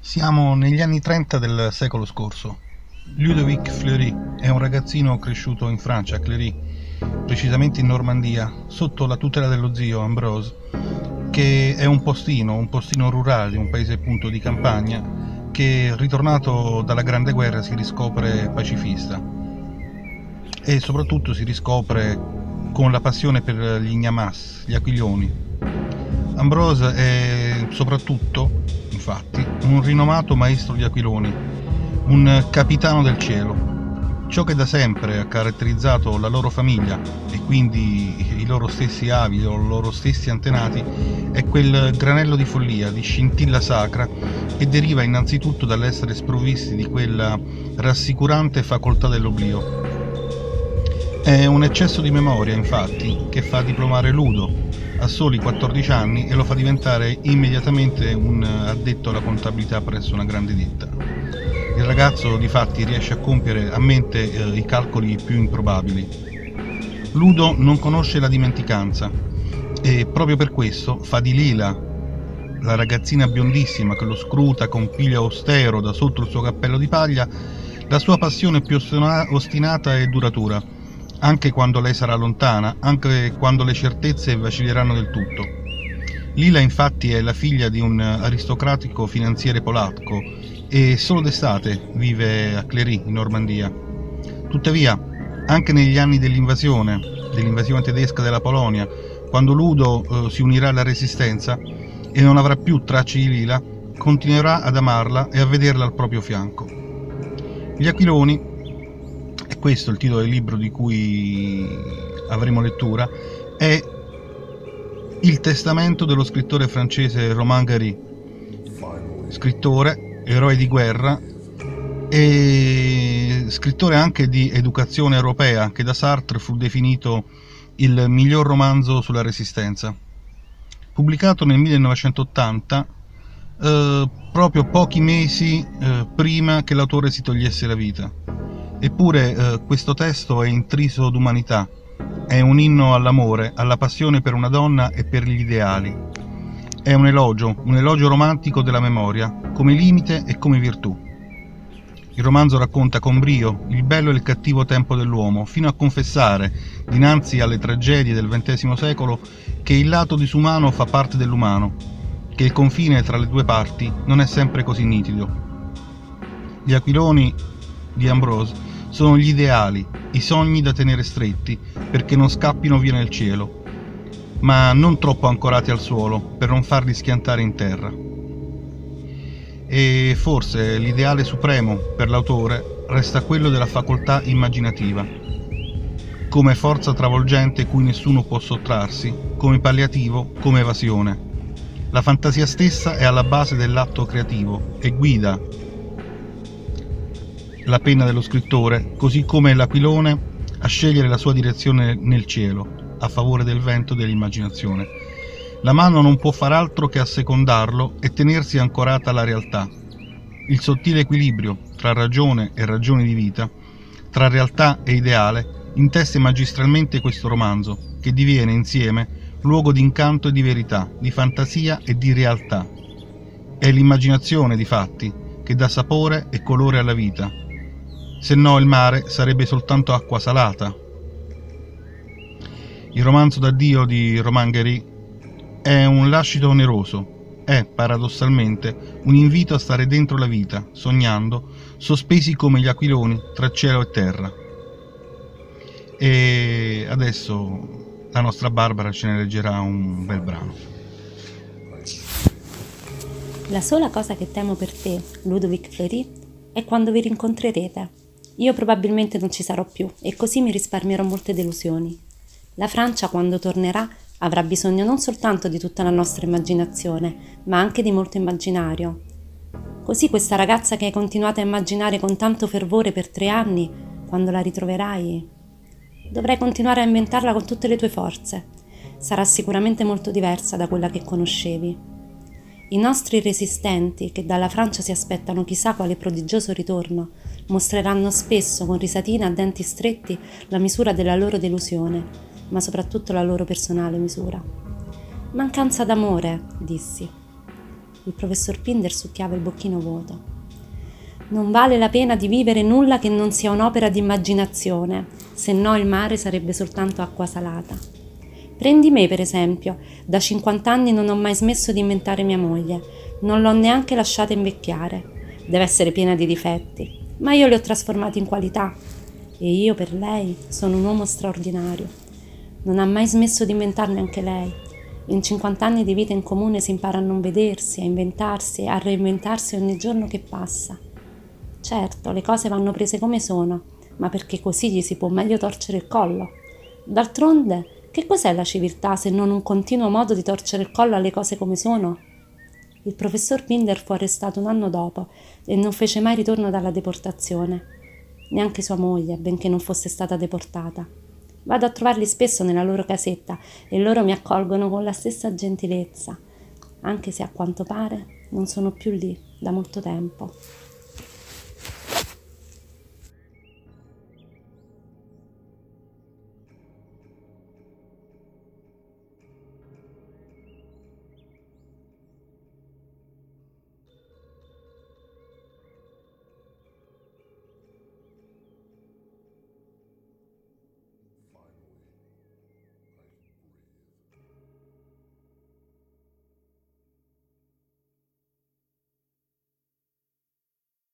Siamo negli anni 30 del secolo scorso. Ludovic Fleury è un ragazzino cresciuto in Francia, a Cléry, precisamente in Normandia, sotto la tutela dello zio Ambrose, che è un postino, un postino rurale, un paese appunto di campagna, che ritornato dalla Grande Guerra si riscopre pacifista e soprattutto si riscopre con la passione per gli ignamas, gli aquiloni. Ambrose è soprattutto infatti, un rinomato maestro di aquiloni, un capitano del cielo. Ciò che da sempre ha caratterizzato la loro famiglia e quindi i loro stessi avi, i loro stessi antenati, è quel granello di follia, di scintilla sacra che deriva innanzitutto dall'essere sprovvisti di quella rassicurante facoltà dell'oblio. È un eccesso di memoria, infatti, che fa diplomare Ludo, a soli 14 anni e lo fa diventare immediatamente un addetto alla contabilità presso una grande ditta. Il ragazzo di fatti riesce a compiere a mente eh, i calcoli più improbabili. Ludo non conosce la dimenticanza e proprio per questo fa di Lila, la ragazzina biondissima che lo scruta con piglio austero da sotto il suo cappello di paglia, la sua passione più ostinata e duratura anche quando lei sarà lontana, anche quando le certezze vacilleranno del tutto. Lila infatti è la figlia di un aristocratico finanziere polacco e solo d'estate vive a Cléry, in Normandia. Tuttavia, anche negli anni dell'invasione, dell'invasione tedesca della Polonia, quando Ludo eh, si unirà alla resistenza e non avrà più tracce di Lila, continuerà ad amarla e a vederla al proprio fianco. Gli aquiloni questo il titolo del libro di cui avremo lettura, è Il testamento dello scrittore francese Romain Gary, scrittore, eroe di guerra e scrittore anche di educazione europea, che da Sartre fu definito il miglior romanzo sulla resistenza. Pubblicato nel 1980, eh, proprio pochi mesi eh, prima che l'autore si togliesse la vita. Eppure eh, questo testo è intriso d'umanità, è un inno all'amore, alla passione per una donna e per gli ideali. È un elogio, un elogio romantico della memoria, come limite e come virtù. Il romanzo racconta con brio il bello e il cattivo tempo dell'uomo, fino a confessare, dinanzi alle tragedie del XX secolo, che il lato disumano fa parte dell'umano, che il confine tra le due parti non è sempre così nitido. Gli aquiloni di Ambrose sono gli ideali, i sogni da tenere stretti perché non scappino via nel cielo, ma non troppo ancorati al suolo per non farli schiantare in terra. E forse l'ideale supremo per l'autore resta quello della facoltà immaginativa, come forza travolgente cui nessuno può sottrarsi, come palliativo, come evasione. La fantasia stessa è alla base dell'atto creativo e guida la penna dello scrittore, così come l'aquilone a scegliere la sua direzione nel cielo, a favore del vento dell'immaginazione. La mano non può far altro che assecondarlo e tenersi ancorata alla realtà. Il sottile equilibrio tra ragione e ragione di vita, tra realtà e ideale, intesse magistralmente questo romanzo, che diviene insieme luogo di incanto e di verità, di fantasia e di realtà. È l'immaginazione, di fatti, che dà sapore e colore alla vita, se no il mare sarebbe soltanto acqua salata. Il romanzo d'addio di Romain Gary è un lascito oneroso, è paradossalmente un invito a stare dentro la vita, sognando, sospesi come gli aquiloni tra cielo e terra. E adesso la nostra Barbara ce ne leggerà un bel brano. La sola cosa che temo per te, Ludovic Fleury, è quando vi rincontrerete. Io probabilmente non ci sarò più e così mi risparmierò molte delusioni. La Francia, quando tornerà, avrà bisogno non soltanto di tutta la nostra immaginazione, ma anche di molto immaginario. Così questa ragazza che hai continuato a immaginare con tanto fervore per tre anni, quando la ritroverai, Dovrai continuare a inventarla con tutte le tue forze. Sarà sicuramente molto diversa da quella che conoscevi. I nostri resistenti, che dalla Francia si aspettano chissà quale prodigioso ritorno, mostreranno spesso con risatina a denti stretti la misura della loro delusione, ma soprattutto la loro personale misura. Mancanza d'amore, dissi. Il professor Pinder succhiava il bocchino vuoto. Non vale la pena di vivere nulla che non sia un'opera di immaginazione, se no il mare sarebbe soltanto acqua salata. Prendi me, per esempio. Da 50 anni non ho mai smesso di inventare mia moglie. Non l'ho neanche lasciata invecchiare. Deve essere piena di difetti, ma io li ho trasformati in qualità. E io per lei sono un uomo straordinario. Non ha mai smesso di inventarne anche lei. In 50 anni di vita in comune si impara a non vedersi, a inventarsi, a reinventarsi ogni giorno che passa. Certo, le cose vanno prese come sono, ma perché così gli si può meglio torcere il collo. D'altronde, che cos'è la civiltà se non un continuo modo di torcere il collo alle cose come sono? Il professor Pinder fu arrestato un anno dopo e non fece mai ritorno dalla deportazione. Neanche sua moglie, benché non fosse stata deportata. Vado a trovarli spesso nella loro casetta e loro mi accolgono con la stessa gentilezza, anche se a quanto pare non sono più lì da molto tempo.